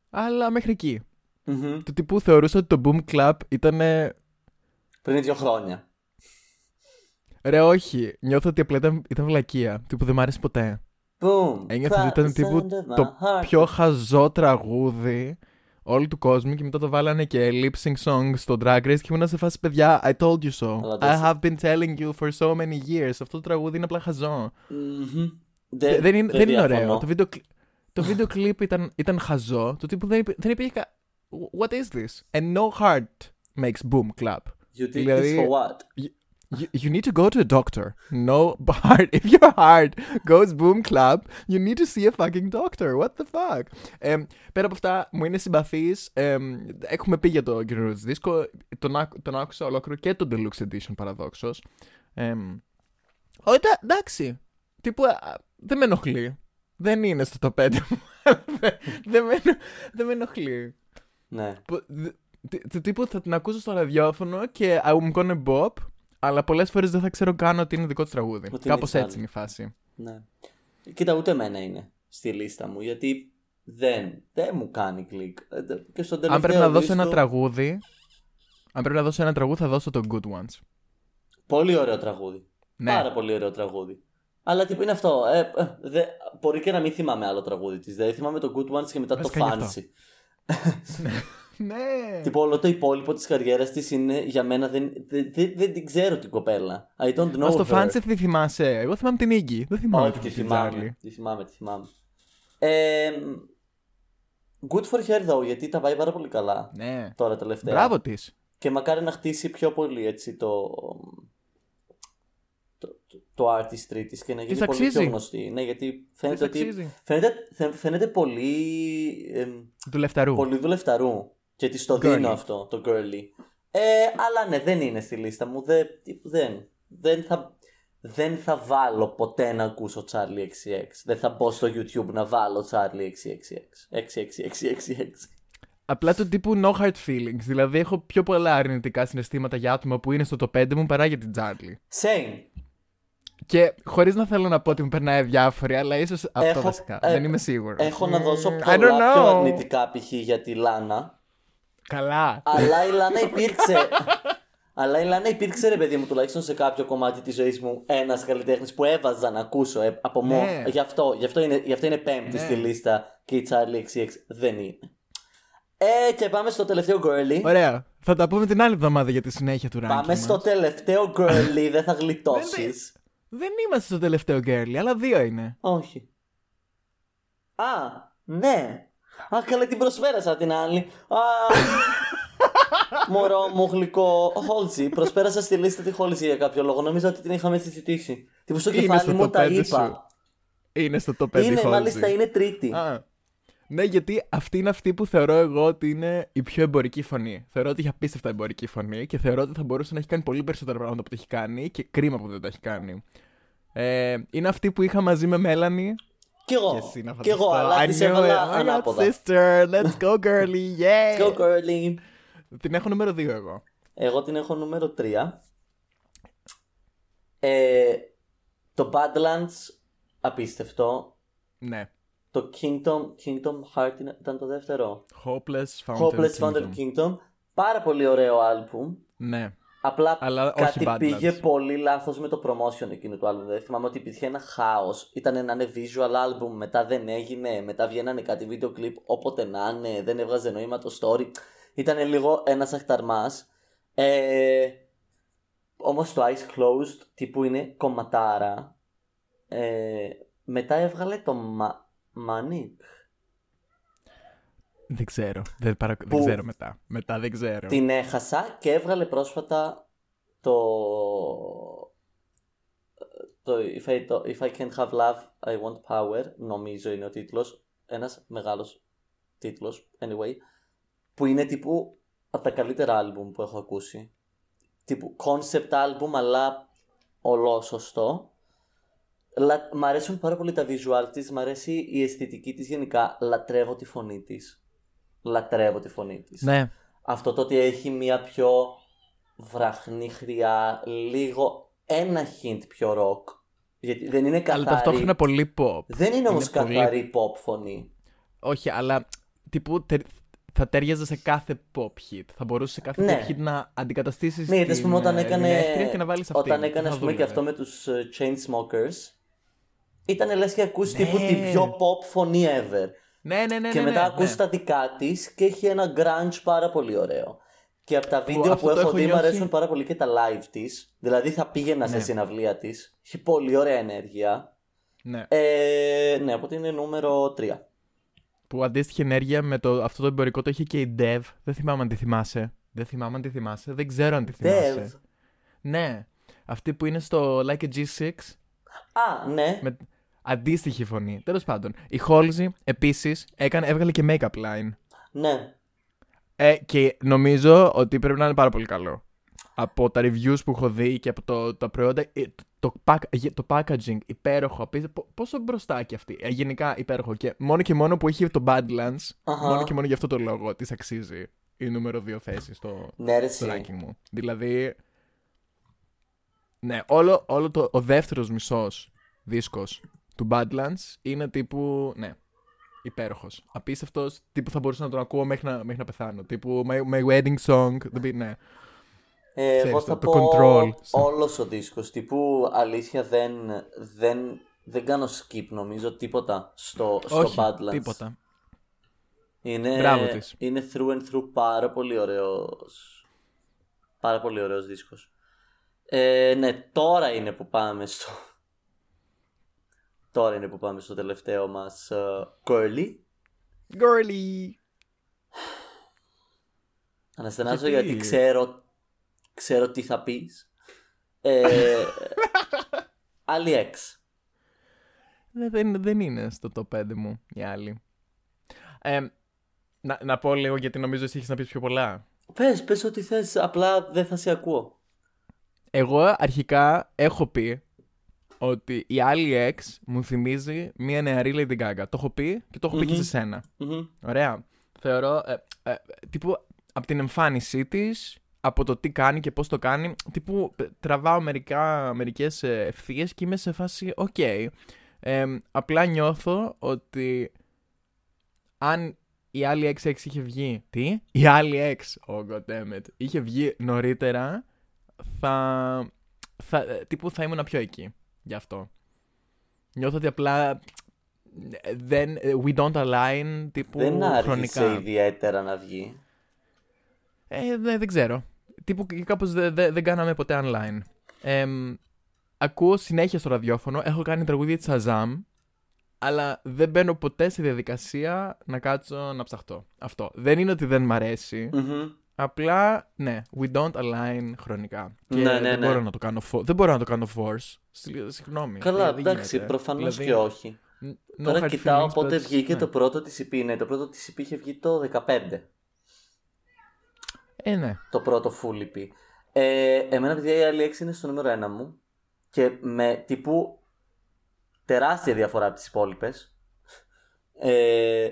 Αλλά μέχρι εκεί. Μμμ. Του τύπου θεωρούσα ότι το Boom Club ήταν. Πριν δύο χρόνια. Ρε, όχι. Νιώθω ότι απλά ήταν, ήταν βλακεία. Τύπου δεν μ' άρεσε ποτέ. Boom. Ένιωθα ότι ήταν Cry τύπου the sound of το my heart. πιο χαζό τραγούδι όλου του κόσμου και μετά το βάλανε και lip sync song στο Drag Race και ήμουν σε φάση παιδιά I told you so. Αλλά I τόσο- have been telling you for so many years. Αυτό το τραγούδι είναι απλά χαζό. Μμμ. Δε- δεν, είναι, δεν είναι διαφωνώ. ωραίο. Το βίντεο, κλι- το βίντεο κλιπ ήταν, ήταν χαζό. Το τύπου δεν, υπή- δεν υπήρχε. κα- What is this? And no heart makes boom clap. You did Δηλαδή- this for what? You, you need to go to a doctor. No heart. If your heart goes boom clap, you need to see a fucking doctor. What the fuck; Ε, πέρα από αυτά, μου είναι συμπαθής. έχουμε πει για το καινούριο τη δίσκο. Τον, άκου- τον άκουσα ολόκληρο και το Deluxe Edition παραδόξως. Ε, όχι, τα- εντάξει. Τύπου, α, δεν με ενοχλεί. Δεν είναι στο top 5 μου. δεν, δεν με, δεν με ενοχλεί. Ναι. Που- δ- τι- Του τύπου θα την ακούσω στο ραδιόφωνο και I'm gonna bop, αλλά πολλές φορές δεν θα ξέρω καν ότι είναι δικό της τραγούδι. Ότι είναι Κάπως της έτσι είναι η φάση. Ναι. Κοίτα, ούτε εμένα είναι στη λίστα μου, γιατί δεν, δεν μου κάνει κλικ. Ε, δε- Και στον τελευταίο Αν πρέπει να δώσω δίσκο, ένα τραγούδι. Αν πρέπει να δώσω ένα τραγούδι, θα δώσω το Good Ones. Πολύ ωραίο τραγούδι. Ναι. Πάρα πολύ ωραίο τραγούδι. Αλλά τι είναι αυτό. Ε, ε, δε, μπορεί και να μην θυμάμαι άλλο τραγούδι της. Δηλαδή θυμάμαι το Good Ones και μετά Βασικά το γι' αυτό. Fancy. ναι. Τύπου όλο το υπόλοιπο της καριέρας της είναι για μένα δεν, δεν, δεν, δεν την ξέρω την κοπέλα. I don't know Μα στο her. Fancy τι θυμάσαι. Εγώ θυμάμαι την Iggy. Δεν θυμάμαι Όχι, τη την θυμάμαι. Charlie. Τη θυμάμαι, τη θυμάμαι. Ε, good for her though, γιατί τα πάει πάρα πολύ καλά Ναι. τώρα τελευταία. Μπράβο της. Και μακάρι να χτίσει πιο πολύ έτσι το, το, το, το artistry της και να γίνει Της πολύ πιο αξίζει. γνωστή. Ναι, γιατί φαίνεται Της ότι αξίζει. φαίνεται, φαι- φαίνεται πολύ, εμ, Του λεφταρού. πολύ δουλευταρού και τη το Girly. δίνω αυτό, το girly. Ε, αλλά ναι, δεν είναι στη λίστα μου. Δεν, τύπου δεν, δεν, θα, δεν θα βάλω ποτέ να ακούσω Charlie XCX. Δεν θα μπω στο YouTube να βάλω Charlie XCX. XXXXX. Απλά του τύπου no hard feelings. Δηλαδή έχω πιο πολλά αρνητικά συναισθήματα για άτομα που είναι στο top 5 μου παρά για την Τζάρλι. Same. Και χωρίς να θέλω να πω ότι μου περνάει διάφοροι, αλλά ίσως αυτό Έχω- βασικά. ε, Δεν είμαι σίγουρος. Έχω να δώσω I don't πολλά πιο know. αρνητικά π.χ. για τη Λάνα. Καλά. αλλά η Λάνα υπήρξε. αλλά η Λάνα υπήρξε, ρε παιδί μου, τουλάχιστον σε κάποιο κομμάτι της ζωής μου, ένας καλλιτέχνης που έβαζα να ακούσω ε, από Ναι. μόνο. Γι' αυτό, γι, αυτό είναι, γι' αυτό είναι πέμπτη Ναι. στη λίστα και η Charlie XCX δεν είναι. Ε, και πάμε στο τελευταίο girly. Ωραία. Θα τα πούμε την άλλη εβδομάδα για τη συνέχεια του ranking Πάμε μας. στο τελευταίο girly, δεν θα γλιτώσεις. Δεν είμαστε στο τελευταίο girly, αλλά δύο είναι. Όχι. Α, ναι. Α, καλά την προσφέρασα την άλλη. Α, μωρό μου γλυκό. Χόλτζι. Προσφέρασα στη λίστα τη Χόλτζι για κάποιο λόγο. Νομίζω ότι την είχαμε συζητήσει. Τι στο Είναι κεφάλι στο μου top τα πέντε είπα. σου. Είναι στο top 5 Είναι, Halsey. μάλιστα είναι τρίτη. Α, ναι, γιατί αυτή είναι αυτή που θεωρώ εγώ ότι είναι η πιο εμπορική φωνή. Θεωρώ ότι έχει απίστευτα εμπορική φωνή και θεωρώ ότι θα μπορούσε να έχει κάνει πολύ περισσότερα πράγματα που το έχει κάνει και κρίμα που δεν το έχει κάνει. Ε, είναι αυτή που είχα μαζί με Μέλανη. Κι εγώ. Και εσύ να Κι εγώ, φανταστώ. αλλά I της knew έβαλα it. Oh my God, ανάποδα. sister, let's go girly, yeah! Go girly. Την έχω νούμερο 2 εγώ. Εγώ την έχω νούμερο 3. Ε, το Badlands απίστευτο. Ναι. Το Kingdom, Kingdom Heart είναι- ήταν το δεύτερο. Hopeless Fountain Hopeless Fountain Kingdom. Kingdom. Πάρα πολύ ωραίο άλμπουμ. Ναι. Απλά Αλλά όχι κάτι Badlands. πήγε πολύ λάθος με το promotion εκείνου του άλμπουμ. Δηλαδή θυμάμαι ότι υπήρχε ένα χάος. Ήταν να είναι visual album, μετά δεν έγινε, μετά βγαίνανε κάτι βίντεο κλιπ όποτε να είναι, δεν έβγαζε νόημα το story. Ήταν λίγο ένας αχταρμάς. Ε, όμως το Eyes Closed τύπου είναι κομματάρα. Ε, μετά έβγαλε το Ma- Manic. Δεν ξέρω. Δεν, παρα... Που- δεν ξέρω μετά. Μετά δεν ξέρω. Την έχασα και έβγαλε πρόσφατα το. Το If I, το If I Can't Have Love, I Want Power, νομίζω είναι ο τίτλος. Ένας μεγάλος τίτλος, anyway, που είναι τύπου από τα καλύτερα άλμπουμ που έχω ακούσει. Τύπου concept album, αλλά ολό σωστό. Λα... Μ' αρέσουν πάρα πολύ τα visual της, μ' αρέσει η αισθητική της γενικά. Λατρεύω τη φωνή της. Λατρεύω τη φωνή της. Ναι. Αυτό το ότι έχει μια πιο βραχνή χρειά, λίγο ένα hint πιο rock. Γιατί δεν είναι καθαρή. Αλλά ταυτόχρονα πολύ pop. Δεν είναι όμως είναι πολύ- καθαρή pop φωνή. Όχι, αλλά τύπου τε- θα τέριαζε σε κάθε pop hit. Θα μπορούσε σε κάθε Ναι. pop hit να αντικαταστήσεις. Ναι, γιατί ας πούμε όταν έκανε, και να βάλεις αυτή. όταν έκανε Θα ας πούμε και δούλευε. αυτό με τους ε, Chainsmokers, ήταν λες και ακούσει Ναι. τύπου την πιο pop φωνή ever. Ναι, ναι, ναι. και ναι, μετά ναι, ακούς ναι. τα δικά της και έχει ένα grunge πάρα πολύ ωραίο. Και από τα βίντεο που, αυτό το έχω έχω δει μου νιώσει- αρέσουν πάρα πολύ και τα live της. Δηλαδή θα πήγαινα σε Ναι. συναυλία της. Έχει πολύ ωραία ενέργεια. Ναι. Ε, ναι, οπότε είναι νούμερο 3. Που αντίστοιχη ενέργεια με το, αυτό το εμπορικό το είχε και η Dev. Δεν θυμάμαι αν τη θυμάσαι. Δεν θυμάμαι αν τη θυμάσαι. Δεν ξέρω αν τη θυμάσαι. Dev. Ναι. Αυτή που είναι στο Like a G6 Α, ναι. με αντίστοιχη φωνή. Τέλος πάντων. Η Halsey επίσης έβγαλε και make-up line. Ναι. Ε, και νομίζω ότι πρέπει να είναι πάρα πολύ καλό. Από τα reviews που έχω δει και από το, τα προϊόντα, ε, το, pack- το packaging υπέροχο. απίστευτο. Πο- Πόσο μπροστά και αυτή. Ε, γενικά υπέροχο. Και μόνο και μόνο που έχει το Badlands, Αχα. μόνο και μόνο για αυτό το λόγο της αξίζει η νούμερο 2 θέση στο, Ναι, ρε, στο εσύ. ranking μου. Δηλαδή. Ναι, όλο, όλο το, ο δεύτερος μισός δίσκος του Badlands είναι τύπου. Ναι, υπέροχος. Απίστευτος. Τύπου θα μπορούσα να τον ακούω μέχρι να, μέχρι να πεθάνω. Τύπου my, my wedding song. δεν- Ναι. Ε, εγώ Ξέρεις, θα το- το πω control. όλος ο δίσκος. Τύπου αλήθεια δεν, δεν, δεν κάνω skip νομίζω τίποτα στο, στο Όχι, Badlands. τίποτα. Είναι, Μπράβο της. είναι through and through πάρα πολύ ωραίος. Πάρα πολύ ωραίος δίσκος. Ε, ναι, τώρα είναι που πάμε στο... Τώρα είναι που πάμε στο τελευταίο μας uh, Curly. Girly. Αναστενάζω Γιατί; γιατί ξέρω, ξέρω τι θα πεις. Ε, AliEx. Δεν, δεν, δεν είναι στο top 5 μου η άλλη. Ε, να, να πω λίγο γιατί νομίζω εσύ έχεις να πεις πιο πολλά. Πες, πες ό,τι θες, απλά δεν θα σε ακούω. Εγώ αρχικά έχω πει ότι η Allie X μου θυμίζει μια νεαρή Lady Gaga. Το έχω πει και το έχω πει και Μμμ. σε σένα. Μμμ. Ωραία. Θεωρώ, ε, ε, τύπου, από την εμφάνισή της, από το τι κάνει και πώς το κάνει, τύπου, ε, τραβάω μερικά, μερικές ε, ευθείες και είμαι σε φάση, οκ. Ε, απλά νιώθω ότι αν η άλλη X είχε βγει, τι; Η άλλη X, oh god damn it, είχε βγει νωρίτερα, θα, θα, ε, τύπου θα ήμουν πιο εκεί, γι' αυτό. Νιώθω ότι απλά ε, δεν, ε, we don't align τύπου Δεν άργησε χρονικά. ιδιαίτερα να βγει. Ε, δε- δεν ξέρω. Τύπου και κάπως δε- δε- δεν κάναμε ποτέ online. Εμ, ακούω συνέχεια στο ραδιόφωνο, έχω κάνει τραγούδια της Shazam, αλλά δεν μπαίνω ποτέ στη διαδικασία να κάτσω να ψαχτώ. Αυτό. Δεν είναι ότι δεν μ' αρέσει, Μμμ. απλά ναι, we don't align χρονικά. Και Ναι, ναι, δεν, ναι. Μπορώ να το κάνω fo- δεν μπορώ να το κάνω force. Συ- Συγγνώμη. Καλά, δεν εντάξει, γίνεται. προφανώς Δηλαδή, και όχι. n- no Τώρα hard κοιτάω feelings, πότε but- βγήκε ναι. το πρώτο της EP. Ναι, το πρώτο της EP είχε βγει το 15. Ε, ναι. Το πρώτο full EP. Ε, εμένα, παιδιά, η άλλη 6 είναι στο νούμερο 1 μου. Και με τύπου τεράστια διαφορά από τις υπόλοιπες. Ε,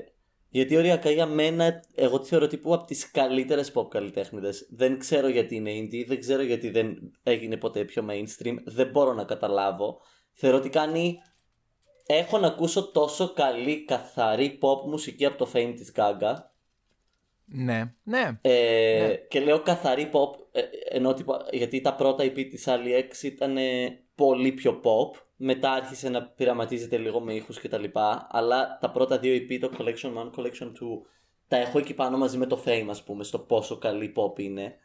γιατί οριακά για μένα, εγώ τη θεωρώ τύπου από τις καλύτερες pop καλλιτέχνηδες. Δεν ξέρω γιατί είναι indie, δεν ξέρω γιατί δεν έγινε ποτέ πιο mainstream, δεν μπορώ να καταλάβω. Θεωρώ ότι κάνει... Έχω να ακούσω τόσο καλή, καθαρή pop μουσική από το fame της Gaga. Ναι, ναι. Ε, Ναι. Και λέω καθαρή pop, ε, ενώ τύπου- γιατί τα πρώτα EP της Ali X ήταν ε, πολύ πιο pop. Μετά άρχισε να πειραματίζεται λίγο με ήχους και τα λοιπά. Αλλά τα πρώτα δύο EP, το Collection 1, Collection 2, τα έχω εκεί πάνω μαζί με το Fame, ας πούμε, στο πόσο καλή pop είναι.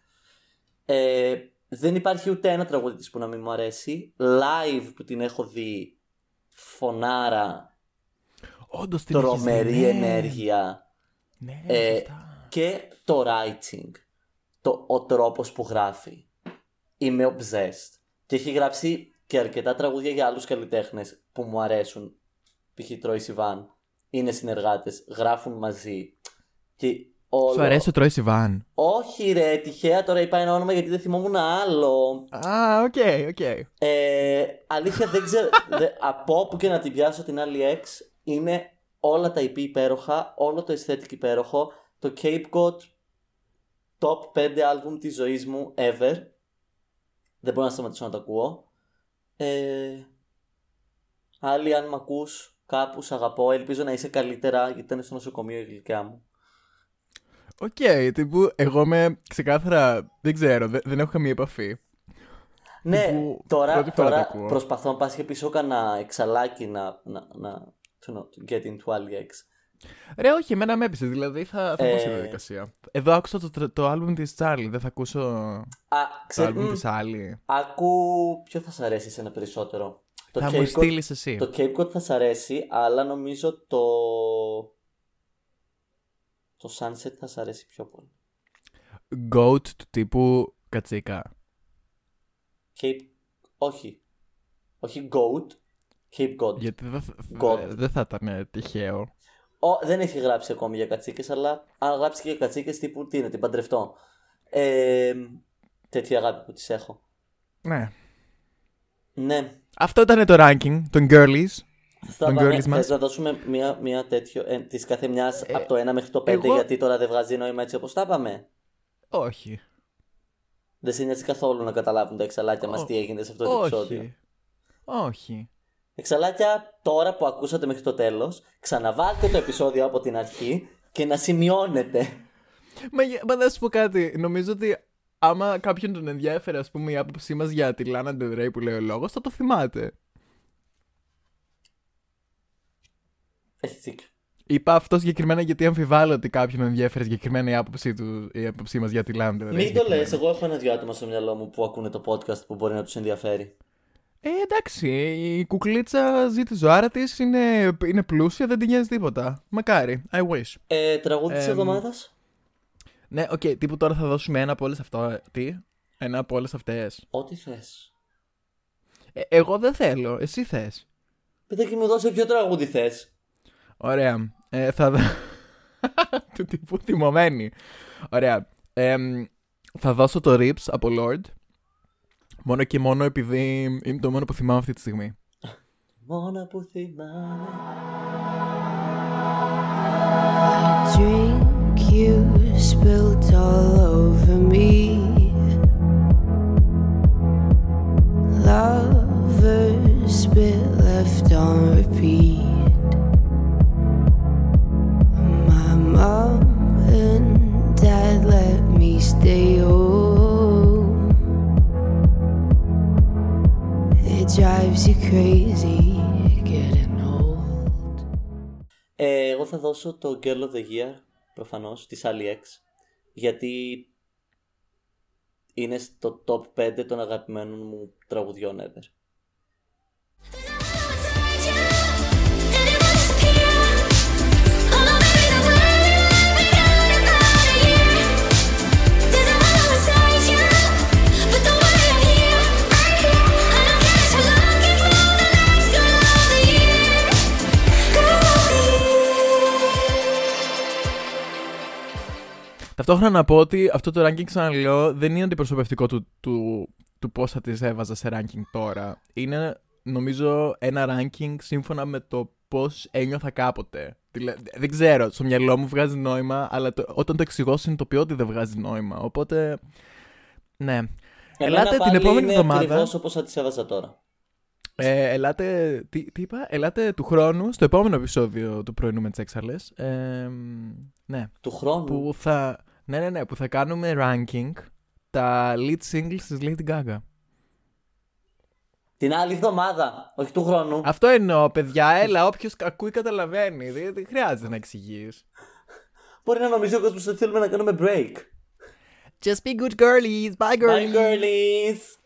Ε, δεν υπάρχει ούτε ένα τραγούδι της που να μην μου αρέσει. Live που την έχω δει, φωνάρα, Όντως την έχεις δει, τρομερή ναι. ενέργεια. Ναι, Ε, σωστά. και το writing, το, ο τρόπος που γράφει. Είμαι obsessed. Και έχει γράψει και αρκετά τραγούδια για άλλους καλλιτέχνες που μου αρέσουν. Π.χ. Troye Sivan. Είναι συνεργάτες, γράφουν μαζί. Και όλο... Σου αρέσει ο Troye Sivan; Όχι ρε, τυχαία τώρα είπα ένα όνομα γιατί δεν θυμόμουν άλλο. Α, ok, ok. Ε, αλήθεια δεν ξέρω. δε, από όπου και να την πιάσω την Allie X είναι όλα τα EP υπέροχα, όλο το aesthetic υπέροχο. Το Cape Cod top 5 άλμπουμ της ζωής μου ever. Δεν μπορώ να σταματήσω να το ακούω. Ε, Allie αν μ' ακούς κάπου, σ' αγαπώ. Ελπίζω να είσαι καλύτερα γιατί ήταν στο νοσοκομείο η γλυκιά μου. Οκ, τύπου εγώ με ξεκάθαρα, δεν ξέρω, δεν, δεν έχω καμία επαφή. Ναι, Τύπου, τώρα, πρώτη φορά τώρα το ακούω. προσπαθώ να πας και πίσω κανένα εξαλάκι να, να, να, to, know, to get into Ali X. Ρε, όχι, εμένα με έπεισε, δηλαδή θα, θα πω στη Ε. διαδικασία. Εδώ άκουσα το, το, το άλμπουμ της Charlie, δεν θα ακούσω Α, το ξέρει, άλμπουμ μ, της άλλη. άκου ποιο θα σ' αρέσει εσένα περισσότερο; Το Θα Cape μου Cod- στείλεις εσύ. Το Cape Cod θα σ' αρέσει, αλλά νομίζω το... Το Sunset θα σ' αρέσει πιο πολύ. Goat του τύπου κατσίκα. Cape... Όχι. Όχι Goat. Cape God. Γιατί δεν θα, God. δεν θα ήταν ε, τυχαίο. Ο, δεν έχει γράψει ακόμη για κατσίκες, αλλά αν γράψει και για κατσίκες τύπου τι είναι, την παντρευτώ. Ε, τέτοια αγάπη που τις έχω. Ναι. Ναι. Αυτό ήταν το ranking των girlies. Θα Των πάμε, girlies μας. θες να δώσουμε μία, μία τέτοιο, ε, της κάθε μιας από το 1 μέχρι το 5 εγώ- γιατί τώρα δεν βγάζει νόημα έτσι όπως τα πάμε; Όχι. Δεν σε νοιάζει καθόλου να καταλάβουν τα εξαλάκια μας Ω- τι έγινε σε αυτό το επεισόδιο; Όχι. Όχι. Εξαλάκια, τώρα που ακούσατε μέχρι το τέλος, ξαναβάλτε το επεισόδιο από την αρχή και να σημειώνετε. Μα, για- μα να σου πω κάτι. Νομίζω ότι άμα κάποιον τον ενδιαφέρει, ας πούμε, η άποψή μας για τη Λάνα Del Rey που λέει ο λόγος, θα το θυμάται. Έχει δίκιο. Είπα αυτό συγκεκριμένα γιατί αμφιβάλλω ότι κάποιον ενδιαφέρει συγκεκριμένα η άποψή, του, η άποψή μας για τη Lana Del Rey. Μην το συγκεκριμένα. λες, εγώ έχω ένα-δυο άτομα στο μυαλό μου που ακούνε το podcast που μπορεί να τους ενδιαφέρει. Ε, εντάξει, η κουκλίτσα ζει τη ζωάρα της, είναι, είναι πλούσια, δεν την νοιάζει τίποτα. Μακάρι. I wish. Ε, τραγούδι της Εμ, εβδομάδας; Ναι, οκ, τύπου τώρα θα δώσουμε ένα από όλες αυτά. Τι; Ένα από όλες αυτές. Ό,τι θες. Ε, εγώ δεν θέλω, εσύ θες. Παιδάκι μου δώσε ποιο τραγούδι θες. Ωραία. Ε, θα δω. του τύπου θυμωμένη. Ωραία. Εμ, θα δώσω το Rips από Lord. Μόνο και μόνο επειδή είναι το μόνο που θυμάμαι αυτή τη στιγμή. Μόνο που θυμάμαι. drink you spilled all over me. Lovers spit left on repeat. Drives you crazy getting old. Ε, εγώ θα δώσω το Girl of the Year, προφανώς, της Ali X, γιατί είναι στο top 5 των αγαπημένων μου τραγουδιών ever. Ταυτόχρονα να πω ότι αυτό το ranking, ξαναλέω, δεν είναι αντιπροσωπευτικό του, του, του πώ θα τις έβαζα σε ranking τώρα. Είναι, νομίζω, ένα ranking σύμφωνα με το πώς ένιωθα κάποτε. Δηλαδή, Δεν ξέρω, στο μυαλό μου βγάζει νόημα, αλλά το- όταν το εξηγώ συνειδητοποιώ ότι δεν βγάζει νόημα. Οπότε, ναι. Ελάτε την επόμενη είναι εβδομάδα. ακριβώς όπως θα τις έβαζα τώρα. Ε, ελάτε, τι, τι είπα, ελάτε του χρόνου στο επόμενο επεισόδιο του πρωινού με τις έξαλες. Ε, ναι, Του χρόνου; που θα, ναι, ναι, ναι, που θα κάνουμε ranking τα lead singles της Lady Gaga. Την άλλη εβδομάδα, όχι του χρόνου. Αυτό εννοώ, παιδιά, έλα, όποιος ακούει καταλαβαίνει. Δεν, δεν χρειάζεται να εξηγείς. Μπορεί να νομίζει ο κόσμος ότι θέλουμε να κάνουμε break. Just be good girlies, bye Bye girlies!